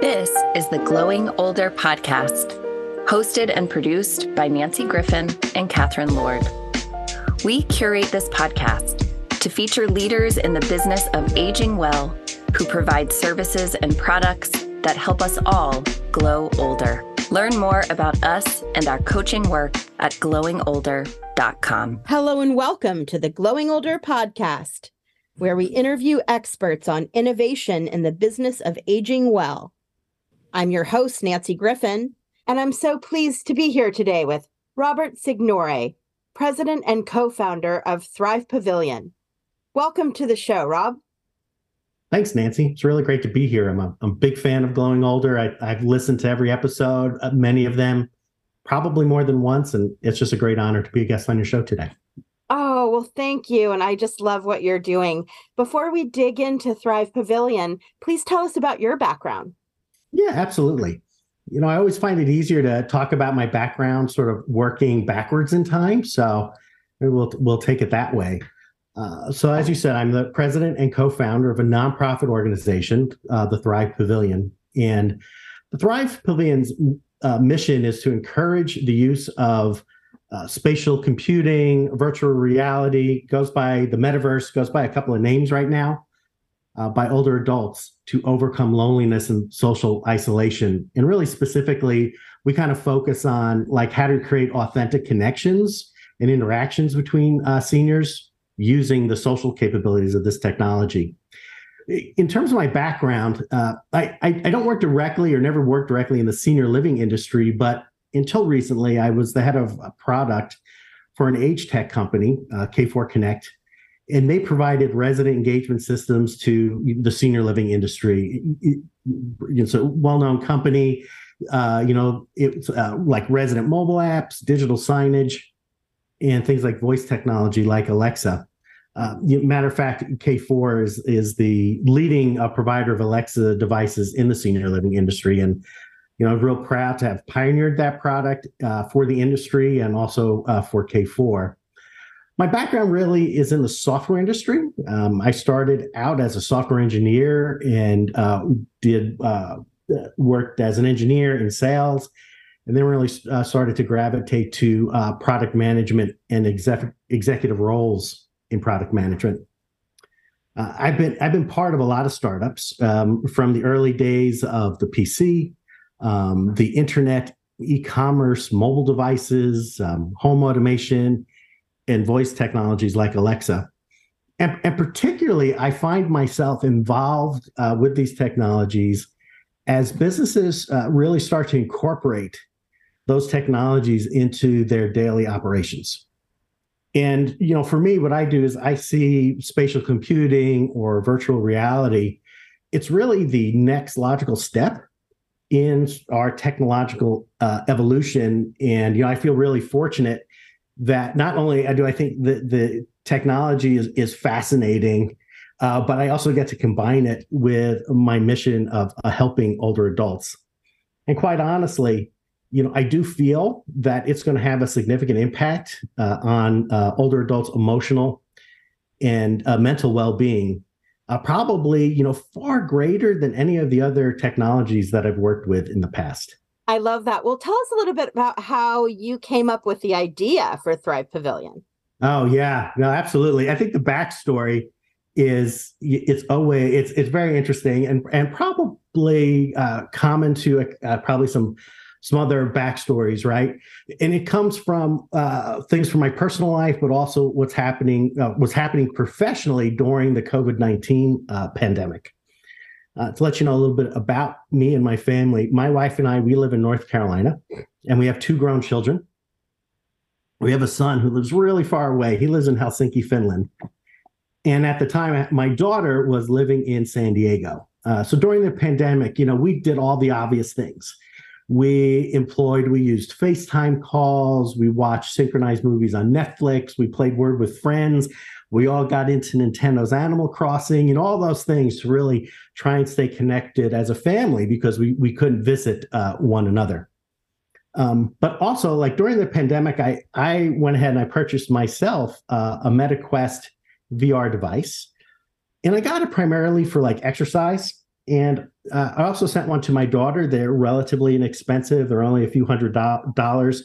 This is the Glowing Older podcast, hosted and produced by Nancy Griffin and Catherine Lord. We curate this podcast to feature leaders in the business of aging well who provide services and products that help us all glow older. Learn more about us and our coaching work at glowingolder.com. Hello and welcome to the Glowing Older podcast, where we interview experts on innovation in the business of aging well. I'm your host, Nancy Griffin, and I'm so pleased to be here today with Robert Signore, president and co founder of Thrive Pavilion. Welcome to the show, Rob. Thanks, Nancy. It's really great to be here. I'm a, I'm a big fan of Glowing Older. I, have listened to every episode, uh, many of them, probably more than once, and it's just a great honor to be a guest on your show today. Oh, well, thank you. And I just love what you're doing. Before we dig into Thrive Pavilion, please tell us about your background. Yeah, absolutely. You know, I always find it easier to talk about my background sort of working backwards in time. So we'll, we'll take it that way. Uh, so, as you said, I'm the president and co founder of a nonprofit organization, uh, the Thrive Pavilion. And the Thrive Pavilion's uh, mission is to encourage the use of uh, spatial computing, virtual reality, goes by the metaverse, goes by a couple of names right now, uh, by older adults to overcome loneliness and social isolation. And really specifically, we kind of focus on like how to create authentic connections and interactions between uh, seniors using the social capabilities of this technology. In terms of my background, uh, I, I, I don't work directly or never worked directly in the senior living industry, but until recently, I was the head of a product for an age tech company, uh, K4 Connect, and they provided resident engagement systems to the senior living industry. It's a well-known company. Uh, you know, it's uh, like resident mobile apps, digital signage, and things like voice technology like Alexa. Uh, matter of fact, K4 is is the leading uh, provider of Alexa devices in the senior living industry, and you know, I'm real proud to have pioneered that product uh, for the industry and also uh, for K4. My background really is in the software industry. Um, I started out as a software engineer and uh, did uh, worked as an engineer in sales, and then really started to gravitate to product management and exec- executive roles in product management. Uh, I've been I've been part of a lot of startups um, from the early days of the PC, um, the internet, e-commerce, mobile devices, um, home automation, and voice technologies like Alexa. And, and particularly, I find myself involved uh, with these technologies as businesses uh, really start to incorporate those technologies into their daily operations. And you know, for me, what I do is I see spatial computing or virtual reality. It's really the next logical step in our technological uh, evolution. And you know, I feel really fortunate that not only do I think that the technology is is fascinating, uh, but I also get to combine it with my mission of uh, helping older adults. And quite honestly, you know, I do feel that it's going to have a significant impact uh, on uh, older adults' emotional and uh, mental well-being. Uh, probably, you know, far greater than any of the other technologies that I've worked with in the past. I love that. Well, tell us a little bit about how you came up with the idea for Thrive Pavilion. Oh yeah, no, absolutely. I think the backstory is it's always it's it's very interesting and and probably uh, common to uh, probably some some other backstories, right? And it comes from uh, things from my personal life, but also what's happening, uh, what's happening professionally during the COVID nineteen uh, pandemic. Uh, to let you know a little bit about me and my family, my wife and I, we live in North Carolina, and we have two grown children. We have a son who lives really far away. He lives in Helsinki, Finland. And at the time, my daughter was living in San Diego. Uh, so during the pandemic, you know, we did all the obvious things we employed, we used FaceTime calls, we watched synchronized movies on Netflix, we played Word with Friends, we all got into Nintendo's Animal Crossing and all those things to really try and stay connected as a family because we, we couldn't visit uh, one another. Um, but also, like during the pandemic, I, I went ahead and I purchased myself uh, a MetaQuest VR device. And I got it primarily for like exercise And uh, I also sent one to my daughter. They're relatively inexpensive. They're only a few hundred do- dollars.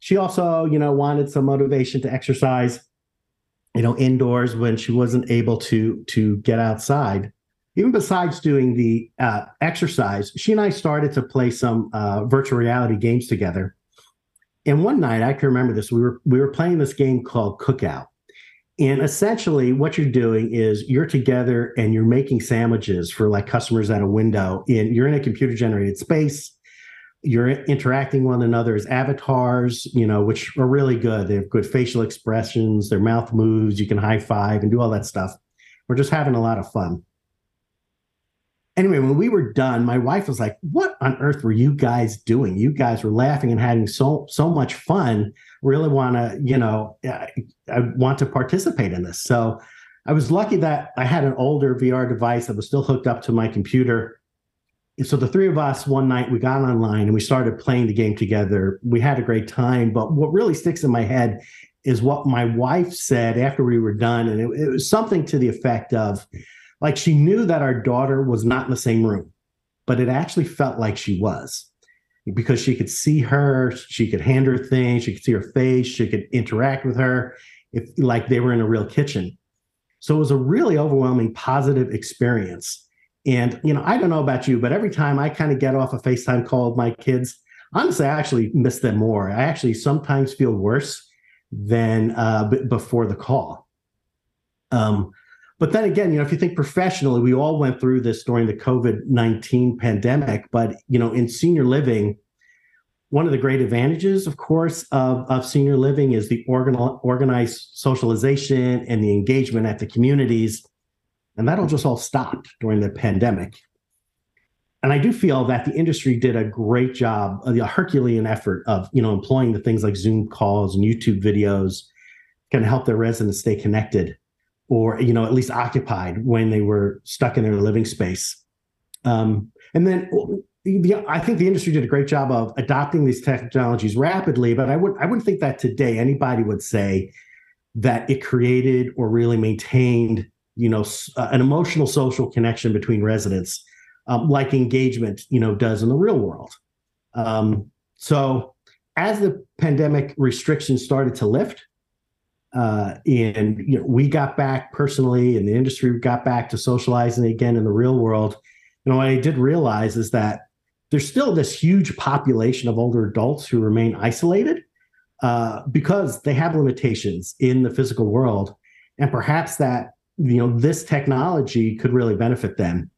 She also, you know, wanted some motivation to exercise, you know, indoors when she wasn't able to to get outside. Even besides doing the uh, exercise, she and I started to play some uh, virtual reality games together. And one night, I can remember this. We were we were playing this game called Cookout, and essentially, what you're doing is you're together and you're making sandwiches for like customers at a window. And you're in a computer generated space. You're interacting one another as avatars, you know, which are really good. They have good facial expressions, their mouth moves, you can high five and do all that stuff. We're just having a lot of fun anyway, when we were done, my wife was like, "What on earth were you guys doing? You guys were laughing and having so so much fun. Really want to, you know, I, I, want to participate in this." So I was lucky that I had an older VR device that was still hooked up to my computer. So the three of us one night we got online and we started playing the game together. We had a great time, but what really sticks in my head is what my wife said after we were done, and it, it was something to the effect of like she knew that our daughter was not in the same room, but it actually felt like she was because she could see her, she could hand her things, she could see her face, she could interact with her if like they were in a real kitchen. So it was a really overwhelming positive experience. And you know, I don't know about you, but every time I kind of get off a FaceTime call with my kids, honestly, I actually miss them more. I actually sometimes feel worse than uh, b- before the call. Um, but then again, you know, if you think professionally, we all went through this during the COVID 19 pandemic. But, you know, in senior living, one of the great advantages, of course, of, of senior living is the organ, organized socialization and the engagement at the communities. And that'll just all stop during the pandemic. And I do feel that the industry did a great job, the Herculean effort of, you know, employing the things like Zoom calls and YouTube videos, can help their residents stay connected or you know at least occupied when they were stuck in their living space um, and then the, I think the industry did a great job of adopting these technologies rapidly, but I would I wouldn't think that today anybody would say that it created or really maintained you know uh, an emotional social connection between residents um, like engagement you know does in the real world. Um, so as the pandemic restrictions started to lift, uh, and you know, we got back personally, and the industry got back to socializing again in the real world. Know, what I did realize is that there's still this huge population of older adults who remain isolated uh, because they have limitations in the physical world, and perhaps that you know this technology could really benefit them.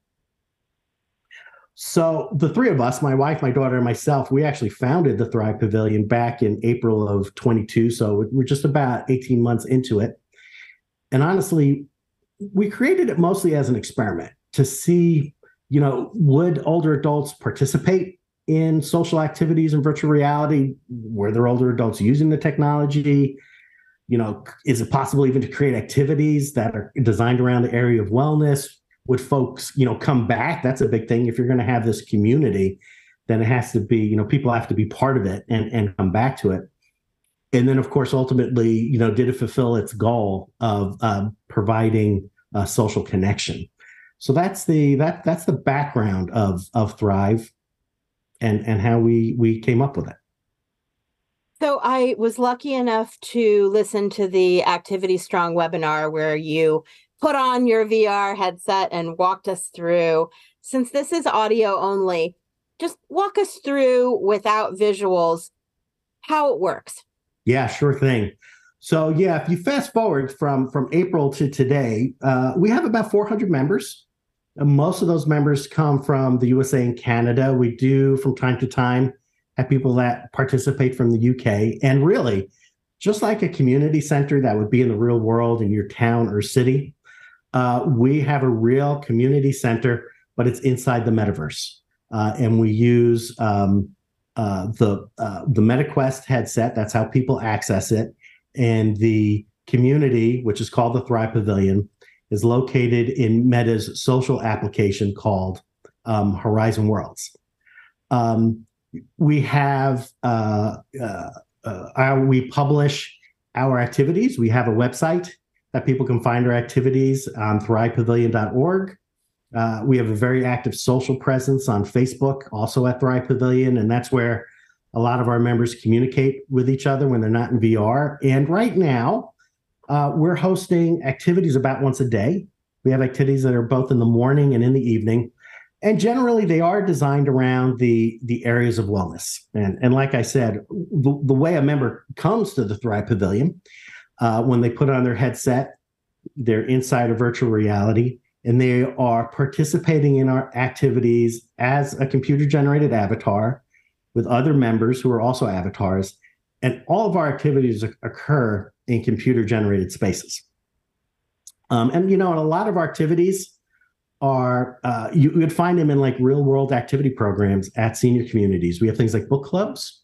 So the three of us, my wife, my daughter, and myself, we actually founded the Thrive Pavilion back in April of 22. So we're just about 18 months into it. And honestly, we created it mostly as an experiment to see, you know, would older adults participate in social activities in virtual reality? Were there older adults using the technology? You know, is it possible even to create activities that are designed around the area of wellness? would folks you know come back? That's a big thing. If you're going to have this community then it has to be you know people have to be part of it and and come back to it. And then of course ultimately you know did it fulfill its goal of uh, providing a social connection? So that's the that that's the background of of thrive and and how we we came up with it so I was lucky enough to listen to the Activity Strong webinar where you put on your VR headset and walked us through. Since this is audio only, just walk us through without visuals how it works. Yeah, sure thing. So yeah, if you fast forward from from April to today, uh, we have about 400 members. And most of those members come from the USA and Canada. We do from time to time people that participate from the UK. And really, just like a community center that would be in the real world in your town or city, uh, we have a real community center, but it's inside the metaverse. Uh, and we use um, uh, the uh, the MetaQuest headset. That's how people access it. And the community, which is called the Thrive Pavilion, is located in Meta's social application called um, Horizon Worlds. Um, we have uh, uh, our, we publish our activities. We have a website that people can find our activities on thrivepavilion.org. Uh, we have a very active social presence on Facebook, also at Thrive Pavilion, and that's where a lot of our members communicate with each other when they're not in VR. And right now, uh, we're hosting activities about once a day. We have activities that are both in the morning and in the evening, and generally they are designed around the the areas of wellness. And and like I said, the, the way a member comes to the Thrive Pavilion uh, when they put on their headset, they're inside a virtual reality and they are participating in our activities as a computer generated avatar with other members who are also avatars. And all of our activities occur in computer generated spaces. Um, and, you know, a lot of our activities are, uh, you would find them in like real world activity programs at senior communities. We have things like book clubs.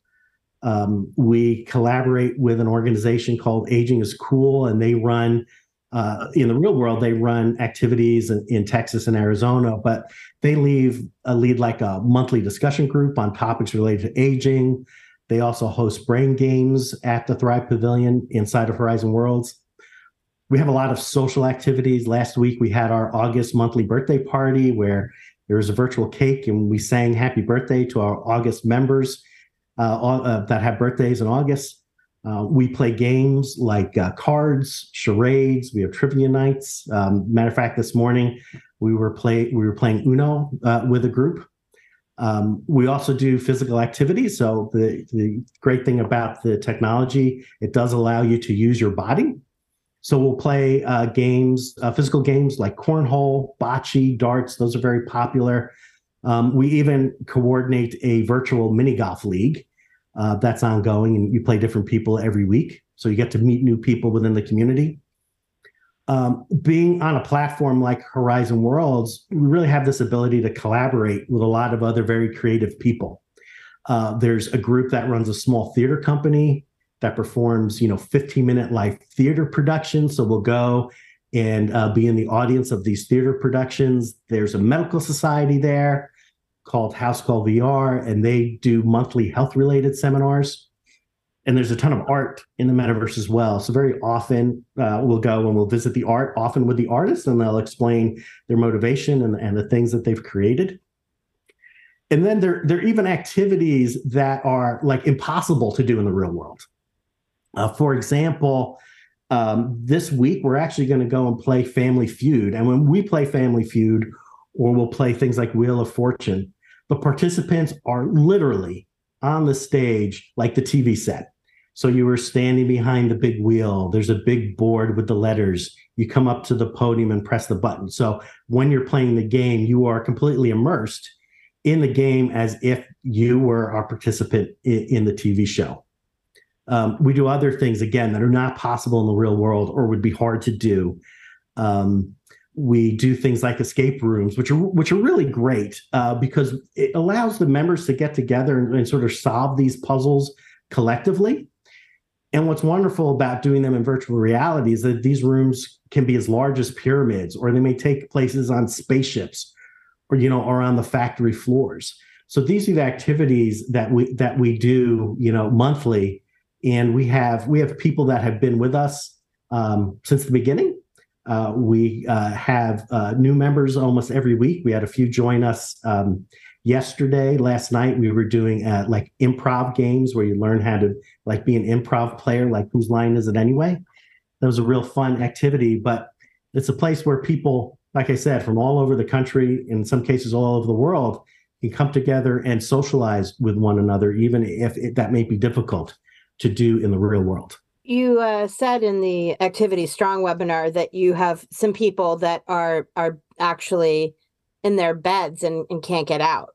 Um, we collaborate with an organization called Aging is Cool, and they run uh, in the real world, they run activities in, in, Texas and Arizona, but they leave a lead like a monthly discussion group on topics related to aging. They also host brain games at the Thrive Pavilion inside of Horizon Worlds. We have a lot of social activities. Last week, we had our August monthly birthday party where there was a virtual cake and we sang happy birthday to our August members uh, uh, that have birthdays in August. Uh, we play games like uh, cards, charades. We have trivia nights. Um, matter of fact, this morning we were play we were playing Uno uh, with a group. Um, we also do physical activities. So the the great thing about the technology, it does allow you to use your body. So we'll play uh, games, uh, physical games like cornhole, bocce, darts. Those are very popular. Um, we even coordinate a virtual mini golf league uh, that's ongoing, and you play different people every week. So you get to meet new people within the community. Um, being on a platform like Horizon Worlds, we really have this ability to collaborate with a lot of other very creative people. Uh, there's a group that runs a small theater company that performs, you know, 15 minute live theater productions. So we'll go and uh, be in the audience of these theater productions. There's a medical society there called House Call VR, and they do monthly health related seminars. And there's a ton of art in the metaverse as well. So very often uh, we'll go and we'll visit the art, often with the artists, and they'll explain their motivation and, and the things that they've created. And then there, there are even activities that are like impossible to do in the real world. Uh, for example, um, this week we're actually going to go and play Family Feud. And when we play Family Feud, or we'll play things like Wheel of Fortune, the participants are literally on the stage like the TV set. So you were standing behind the big wheel. There's a big board with the letters. You come up to the podium and press the button. So when you're playing the game, you are completely immersed in the game as if you were a participant in, in the TV show. Um, we do other things again that are not possible in the real world or would be hard to do. Um, we do things like escape rooms, which are which are really great uh, because it allows the members to get together and, and, sort of solve these puzzles collectively. And what's wonderful about doing them in virtual reality is that these rooms can be as large as pyramids, or they may take places on spaceships, or you know, or on the factory floors. So these are the activities that we that we do, you know, monthly, and we have we have people that have been with us um, since the beginning uh, we uh, have uh, new members almost every week. We had a few join us um, yesterday. Last night we were doing uh, like improv games where you learn how to like be an improv player. Like whose line is it anyway? That was a real fun activity. But it's a place where people, like I said, from all over the country, in some cases all over the world, can come together and socialize with one another, even if it, that may be difficult to do in the real world. You uh, said in the activity strong webinar that you have some people that are are actually in their beds and, and can't get out.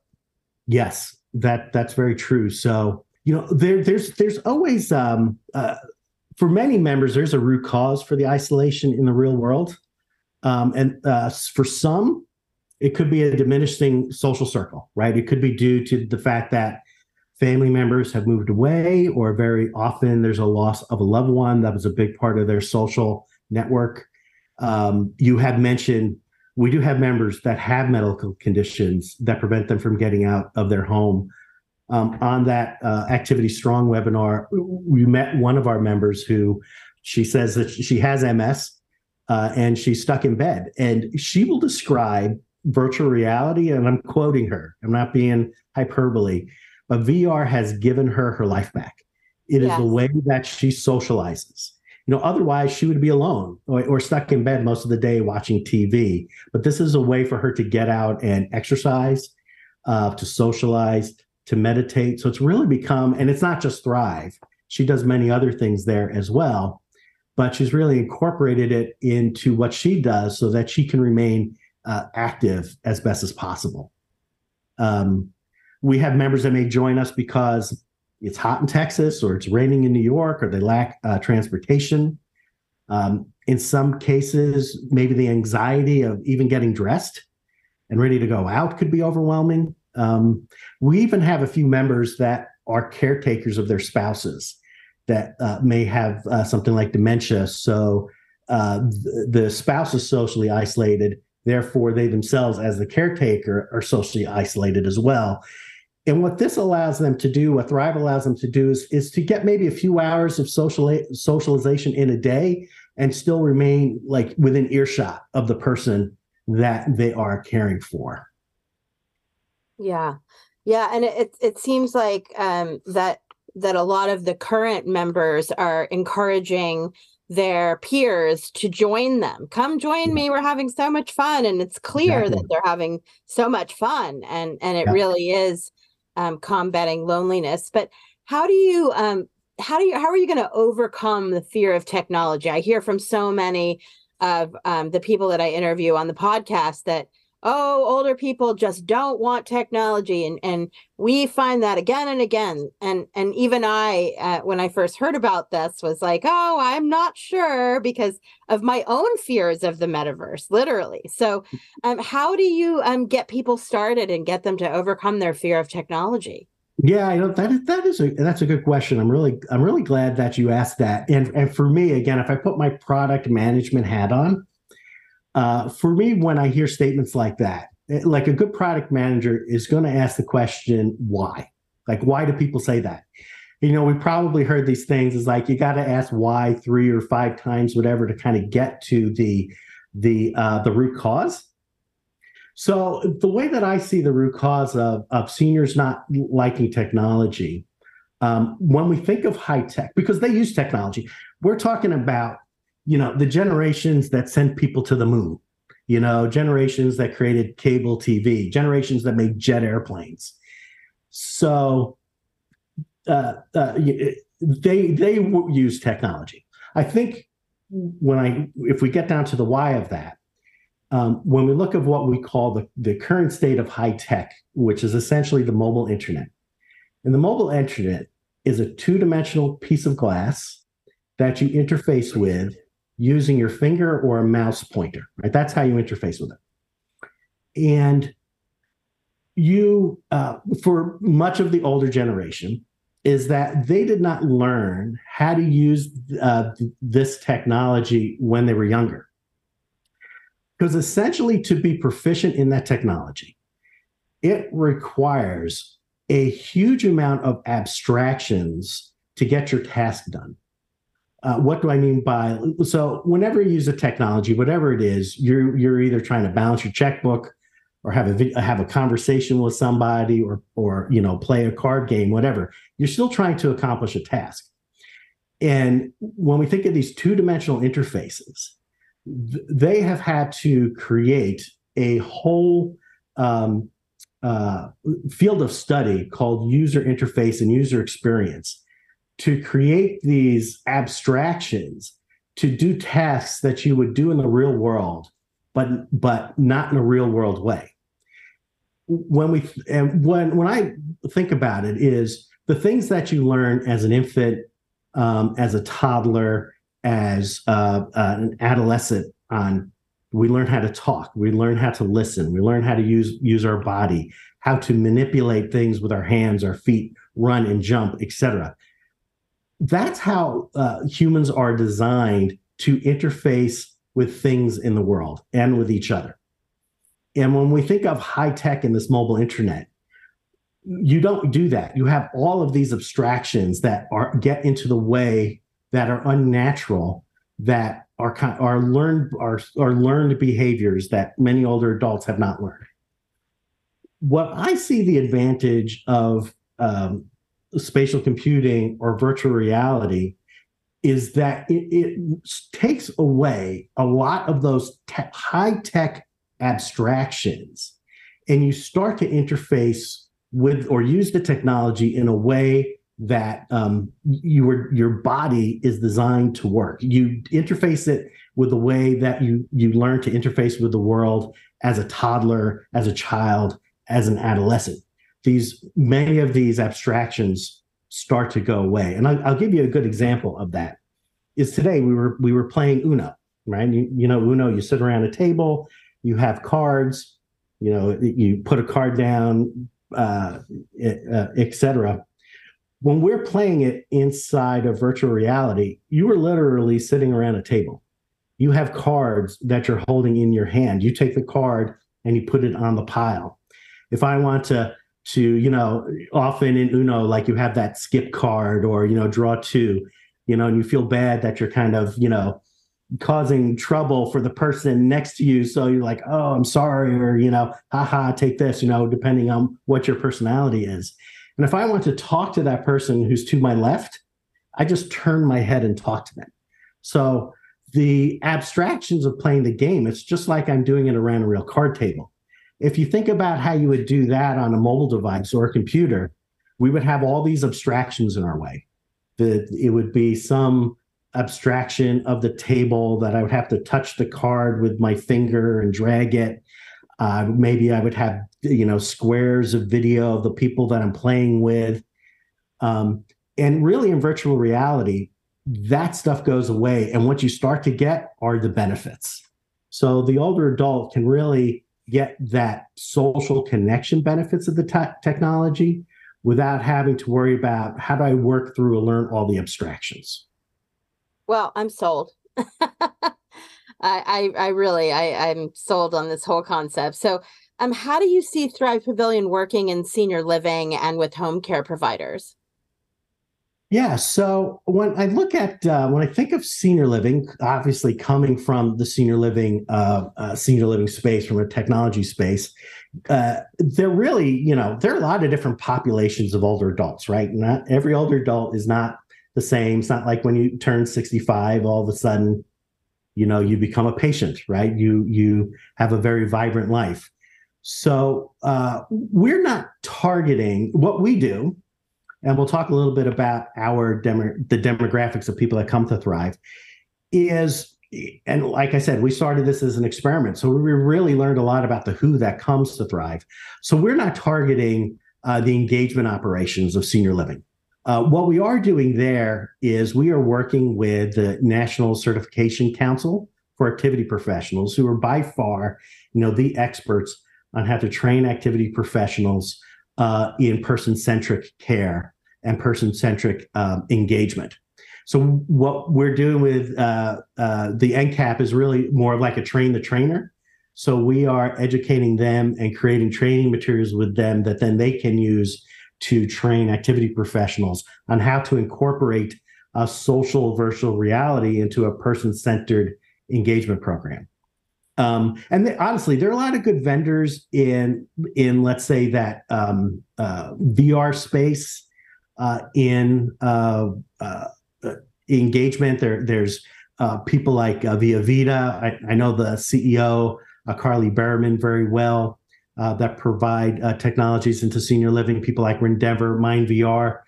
Yes that that's very true. So you know there there's there's always um uh, for many members there's a root cause for the isolation in the real world. Um, and uh, for some it could be a diminishing social circle right? It could be due to the fact that family members have moved away, or very often there's a loss of a loved one that was a big part of their social network. Um, you have mentioned we do have members that have medical conditions that prevent them from getting out of their home. Um, on that uh, Activity Strong webinar, we met one of our members who she says that she has MS uh, and she's stuck in bed. And she will describe virtual reality, and I'm quoting her, I'm not being hyperbole, but VR has given her her life back. It is yes. the way that she socializes. You know, otherwise she would be alone or, or stuck in bed most of the day watching TV. But this is a way for her to get out and exercise, uh, to socialize, to meditate. So it's really become, and it's not just Thrive. She does many other things there as well, but she's really incorporated it into what she does so that she can remain uh, active as best as possible. Um, we have members that may join us because it's hot in Texas or it's raining in New York or they lack uh, transportation. Um, in some cases, maybe the anxiety of even getting dressed and ready to go out could be overwhelming. Um, we even have a few members that are caretakers of their spouses that uh, may have uh, something like dementia. So uh, th- the spouse is socially isolated. Therefore, they themselves, as the caretaker, are socially isolated as well. And what this allows them to do, what Thrive allows them to do, is, is to get maybe a few hours of social socialization in a day and still remain like within earshot of the person that they are caring for. Yeah, yeah, and it it seems like um, that that a lot of the current members are encouraging their peers to join them. Come join me. We're having so much fun, and it's clear exactly. that they're having so much fun, and and it yeah. really is um, combating loneliness. But how do you um, how do you how are you going to overcome the fear of technology? I hear from so many of um, the people that I interview on the podcast that oh older people just don't want technology and and we find that again and again and and even i uh, when i first heard about this was like oh i'm not sure because of my own fears of the metaverse literally so um how do you um get people started and get them to overcome their fear of technology yeah, I know that is, that is a that's a good question. I'm really I'm really glad that you asked that. And and for me, again, if I put my product management hat on, uh, for me, when I hear statements like that, eh, like a good product manager is going to ask the question, why? Like, why do people say that? You know, we probably heard these things is like you got to ask why three or five times, whatever, to kind of get to the the uh, the root cause. So the way that I see the root cause of of seniors not liking technology, um, when we think of high tech, because they use technology, we're talking about you know the generations that sent people to the moon you know generations that created cable tv generations that made jet airplanes. So uh, uh, they they use technology. I think when i if we get down to the why of that um, when we look at what we call the, the current state of high tech which is essentially the mobile internet. And the mobile internet is a two-dimensional piece of glass that you interface with using your finger or a mouse pointer, right? That's how you interface with it. And you, uh, for much of the older generation, is that they did not learn how to use uh, this technology when they were younger. Because essentially, to be proficient in that technology, it requires a huge amount of abstractions to get your task done. Uh, what do I mean by so? Whenever you use a technology, whatever it is, you're you're either trying to balance your checkbook, or have a have a conversation with somebody, or or you know play a card game, whatever. You're still trying to accomplish a task. And when we think of these two dimensional interfaces, th- they have had to create a whole um, uh, field of study called user interface and user experience to create these abstractions to do tasks that you would do in the real world but but not in a real world way. When we and when when i think about it is the things that you learn as an infant um, as a toddler as uh, uh, an adolescent on we learn how to talk we learn how to listen we learn how to use use our body how to manipulate things with our hands our feet run and jump etc that's how uh, humans are designed to interface with things in the world and with each other. And when we think of high tech and this mobile internet, you don't do that. You have all of these abstractions that are get into the way that are unnatural, that are are learned are, are learned behaviors that many older adults have not learned. What I see the advantage of um, spatial computing or virtual reality is that it, it takes away a lot of those te- high tech abstractions and you start to interface with or use the technology in a way that um, your your body is designed to work. You interface it with the way that you you learn to interface with the world as a toddler, as a child, as an adolescent. These many of these abstractions start to go away, and I'll, I'll give you a good example of that. Is today we were we were playing Uno, right? You, you know Uno. You sit around a table, you have cards, you know you put a card down, uh, uh etc when we're playing it inside of virtual reality, you are literally sitting around a table. You have cards that you're holding in your hand. You take the card and you put it on the pile. If I want to to, you know, often in Uno, like you have that skip card or, you know, draw two, you know, and you feel bad that you're kind of, you know, causing trouble for the person next to you. So you're like, oh, I'm sorry, or, you know, haha, take this, you know, depending on what your personality is. And if I want to talk to that person who's to my left, I just turn my head and talk to them. So the abstractions of playing the game, it's just like I'm doing it around a real card table. If you think about how you would do that on a mobile device or a computer, we would have all these abstractions in our way. That it would be some abstraction of the table that I would have to touch the card with my finger and drag it. Uh, maybe I would have you know squares of video of the people that I'm playing with. Um, and really, in virtual reality, that stuff goes away, and what you start to get are the benefits. So the older adult can really get that social connection benefits of the te- technology without having to worry about how do I work through and learn all the abstractions. Well, I'm sold. I, I, I really, I, I'm sold on this whole concept. So, um, how do you see Thrive Pavilion working in senior living and with home care providers? Yeah. So when I look at uh, when I think of senior living, obviously coming from the senior living uh, uh, senior living space, from a technology space, uh, there really, you know, there are a lot of different populations of older adults, right? Not every older adult is not the same. It's not like when you turn 65, all of a sudden you know you become a patient right you you have a very vibrant life so uh, we're not targeting what we do and we'll talk a little bit about our demo, the demographics of people that come to thrive is and like i said we started this as an experiment. So we really learned a lot about the who that comes to thrive. So we're not targeting uh, the engagement operations of senior living. Uh, what we are doing there is we are working with the National Certification Council for Activity Professionals, who are by far, you know, the experts on how to train activity professionals uh, in person-centric care and person-centric um, engagement. So what we're doing with uh, uh the NCAP is really more of like a train the trainer. So we are educating them and creating training materials with them that then they can use to train activity professionals on how to incorporate a social virtual reality into a person centered engagement program. Um, and they, honestly, there are a lot of good vendors in in let's say that um, uh, VR space in uh, uh engagement. There, there's uh, people like uh, Via Vita. I, I, know the CEO Carly Berman very well uh, that provide uh, technologies into senior living, people like Rendever, Mind VR.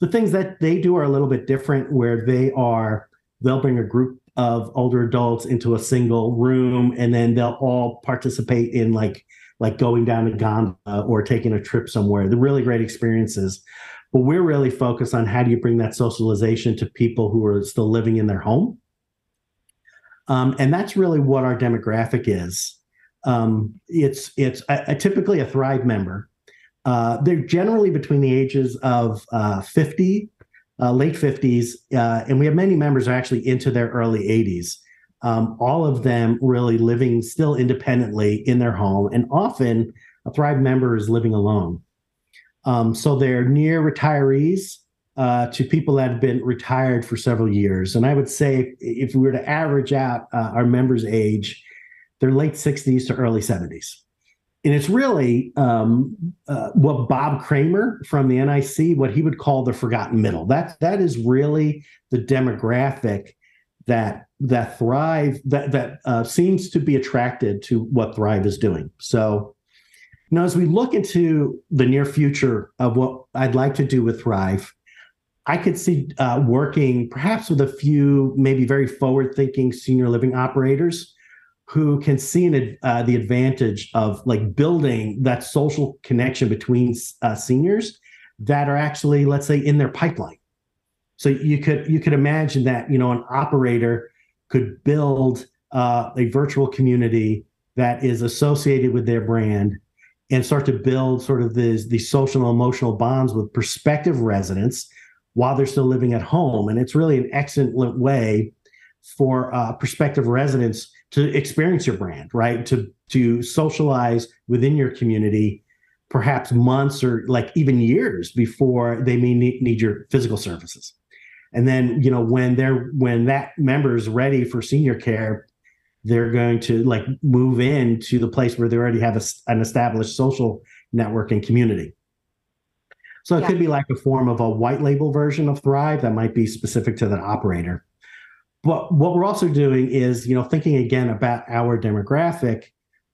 The things that they do are a little bit different, where they are, they'll bring a group of older adults into a single room and then they'll all participate in like like going down a gondola or taking a trip somewhere. They're really great experiences. But we're really focused on how do you bring that socialization to people who are still living in their home. Um, and that's really what our demographic is. Um, it's it's a, a typically a Thrive member. Uh, they're generally between the ages of uh, 50, uh, late 50s, uh, and we have many members are actually into their early 80s. Um, all of them really living still independently in their home, and often a Thrive member is living alone. Um, so they're near retirees. uh, to people that have been retired for several years. And I would say if we were to average out uh, our members' age, they're late 60s to early 70s. And it's really um, uh, what Bob Kramer from the NIC, what he would call the forgotten middle. That that is really the demographic that that Thrive that that uh, seems to be attracted to what Thrive is doing. So, know, as we look into the near future of what I'd like to do with Thrive, I could see uh, working perhaps with a few maybe very forward-thinking senior living operators who can see an, uh, the advantage of like building that social connection between uh, seniors that are actually, let's say, in their pipeline. So you could you could imagine that you know an operator could build uh, a virtual community that is associated with their brand and start to build sort of these these social and emotional bonds with prospective residents while they're still living at home. And it's really an excellent way for uh, prospective residents to experience your brand, right? To to socialize within your community, perhaps months or like even years before they may need, need your physical services. And then, you know, when they're when that member is ready for senior care, they're going to like move into the place where they already have a, an established social network and community. So it yeah. could be like a form of a white label version of Thrive that might be specific to that operator. But what we're also doing is, you know, thinking again about our demographic.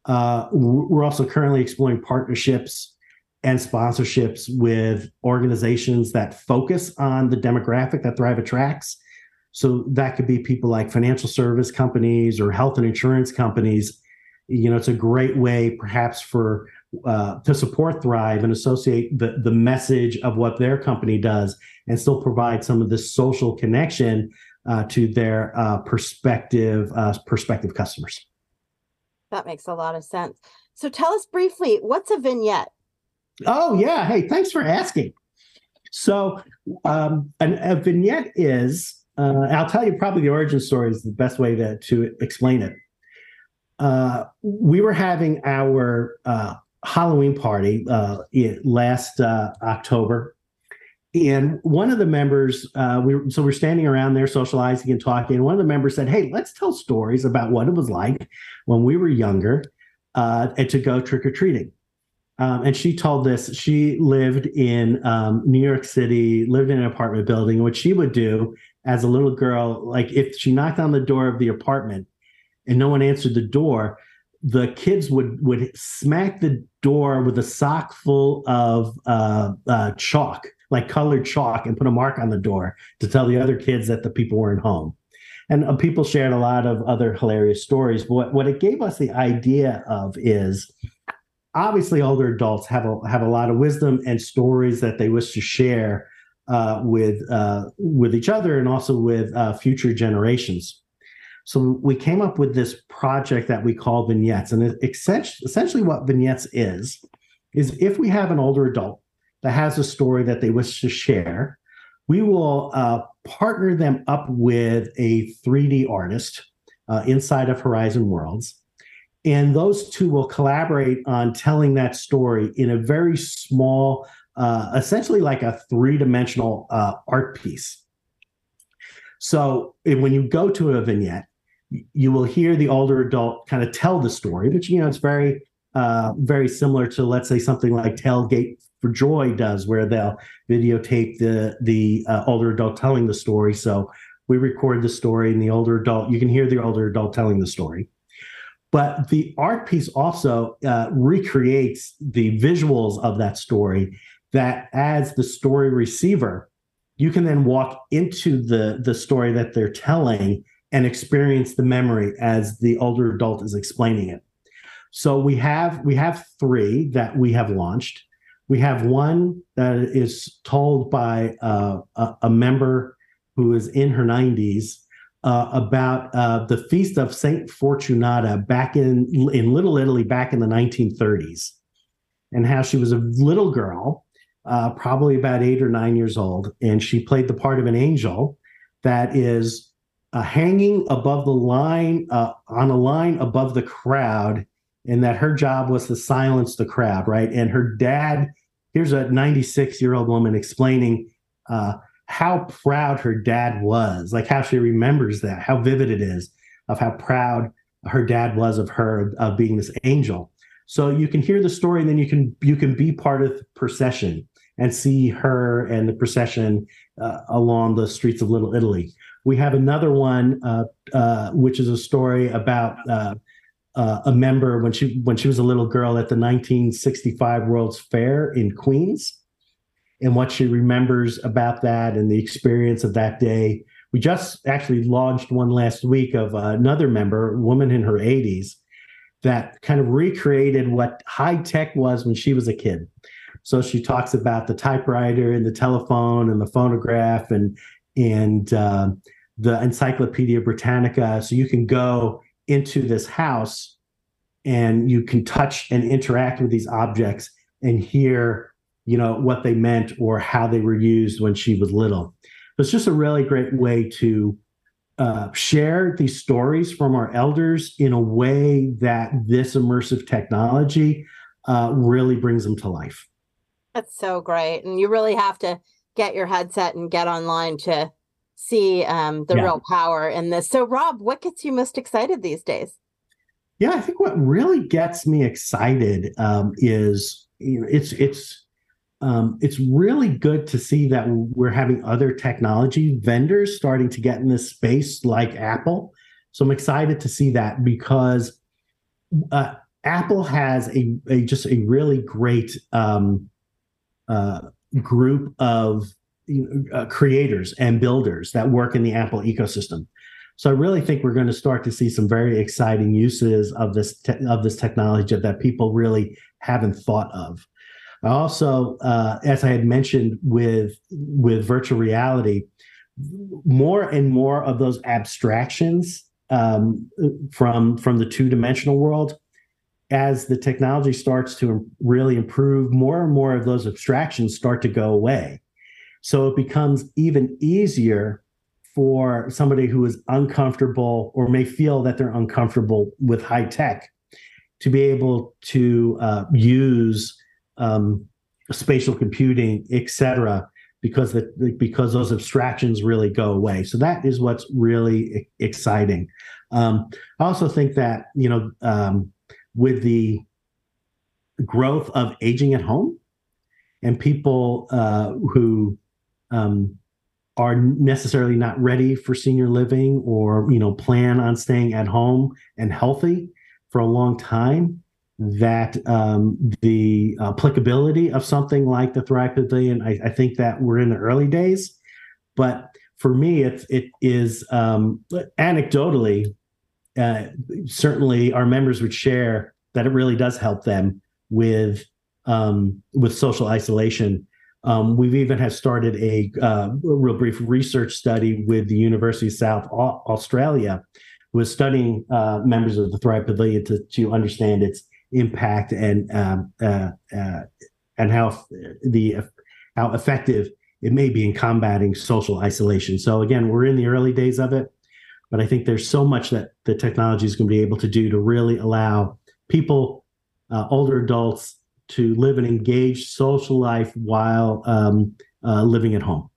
Uh, we're also currently exploring partnerships and sponsorships with organizations that focus on the demographic that Thrive attracts. So that could be people like financial service companies or health and insurance companies. You know, it's a great way, perhaps, for uh, to support Thrive and associate the the message of what their company does, and still provide some of this social connection uh, to their uh, prospective uh, prospective customers. That makes a lot of sense. So tell us briefly, what's a vignette? Oh yeah, hey, thanks for asking. So um, an, a vignette is, uh, I'll tell you probably the origin story is the best way to to explain it. Uh, we were having our uh, Halloween party last October and one of the members, uh, we so we're standing around there socializing and talking. And one of the members said, "Hey, let's tell stories about what it was like when we were younger, uh, and to go trick or treating." Um, and she told this. She lived in um, New York City, lived in an apartment building. What she would do as a little girl, like if she knocked on the door of the apartment and no one answered the door, the kids would would smack the door with a sock full of uh, uh, chalk like colored chalk and put a mark on the door to tell the other kids that the people weren't home. And uh, people shared a lot of other hilarious stories. But what, what it gave us the idea of is obviously older adults have a have a lot of wisdom and stories that they wish to share uh, with uh, with each other and also with uh, future generations. So we came up with this project that we call vignettes, and essentially what vignettes is is if we have an older adult that has a story that they wish to share, we will uh, partner them up with a 3D artist uh, inside of Horizon Worlds. And those two will collaborate on telling that story in a very small, uh, essentially like a three dimensional uh, art piece. So when you go to a vignette, you will hear the older adult kind of tell the story, but you know, it's very, uh, very similar to, let's say, something like Tailgate for Joy does, where they'll videotape the the uh, older adult telling the story. So we record the story, and the older adult you can hear the older adult telling the story. But the art piece also uh, recreates the visuals of that story. That as the story receiver, you can then walk into the the story that they're telling and experience the memory as the older adult is explaining it. So we have we have three that we have launched. We have one that is told by uh, a, a, member who is in her 90s uh, about uh, the feast of Saint Fortunata back in in Little Italy back in the 1930s, and how she was a little girl, uh, probably about eight or nine years old, and she played the part of an angel that is uh, hanging above the line uh, on a line above the crowd and that her job was to silence the crowd, right? And her dad, here's a 96 year old woman explaining uh, how proud her dad was, like how she remembers that, how vivid it is of how proud her dad was of her of being this angel. So you can hear the story, and then you can you can be part of the procession and see her and the procession uh, along the streets of Little Italy. We have another one, uh, uh, which is a story about uh, uh, a member when she when she was a little girl at the 1965 World's Fair in Queens, and what she remembers about that and the experience of that day. We just actually launched one last week of another member, a woman in her 80s, that kind of recreated what high tech was when she was a kid. So she talks about the typewriter and the telephone and the phonograph and and uh, the Encyclopedia Britannica. So you can go into this house and you can touch and interact with these objects and hear you know what they meant or how they were used when she was little. It's just a really great way to uh, share these stories from our elders in a way that this immersive technology uh, really brings them to life. That's so great. And you really have to get your headset and get online to see um, the yeah. real power in this. So rob what gets you most excited these days? Yeah, I think what really gets me excited um, is you know, it's it's um, it's really good to see that we're having other technology vendors starting to get in this space, like Apple. So I'm excited to see that because uh, Apple has a, a, just a really great um, uh, group of uh, creators and builders that work in the Apple ecosystem. So I really think we're going to start to see some very exciting uses of this te- of this technology that people really haven't thought of. Also, uh, as I had mentioned with with virtual reality, more and more of those abstractions um, from from the two dimensional world, as the technology starts to really improve, more and more of those abstractions start to go away. So it becomes even easier for somebody who is uncomfortable or may feel that they're uncomfortable with high tech to be able to uh, use um, spatial computing, et cetera, because the, because those abstractions really go away. So that is what's really exciting. Um, I also think that you know um, with the growth of aging at home and people uh, who um, are necessarily not ready for senior living or you know plan on staying at home and healthy for a long time that um, the applicability of something like the thrive pavilion I, I, think that we're in the early days. But for me it's it is um, anecdotally uh, certainly our members would share that it really does help them with um, with social isolation. Um, we've even have started a, uh, real brief research study with the University of South Australia, who is studying uh, members of the Thrive Pavilion to, to understand its impact and um, uh, uh and how the how effective it may be in combating social isolation. So again, we're in the early days of it, but I think there's so much that the technology is going to be able to do to really allow people, uh, older adults, to live an engaged social life while um, uh, living at home.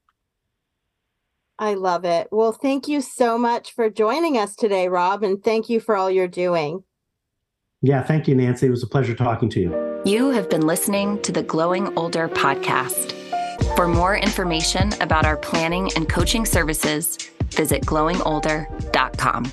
I love it. Well, thank you so much for joining us today, Rob, and thank you for all you're doing. Yeah, thank you, Nancy. It was a pleasure talking to you. You have been listening to the Glowing Older podcast. For more information about our planning and coaching services, visit glowingolder.com.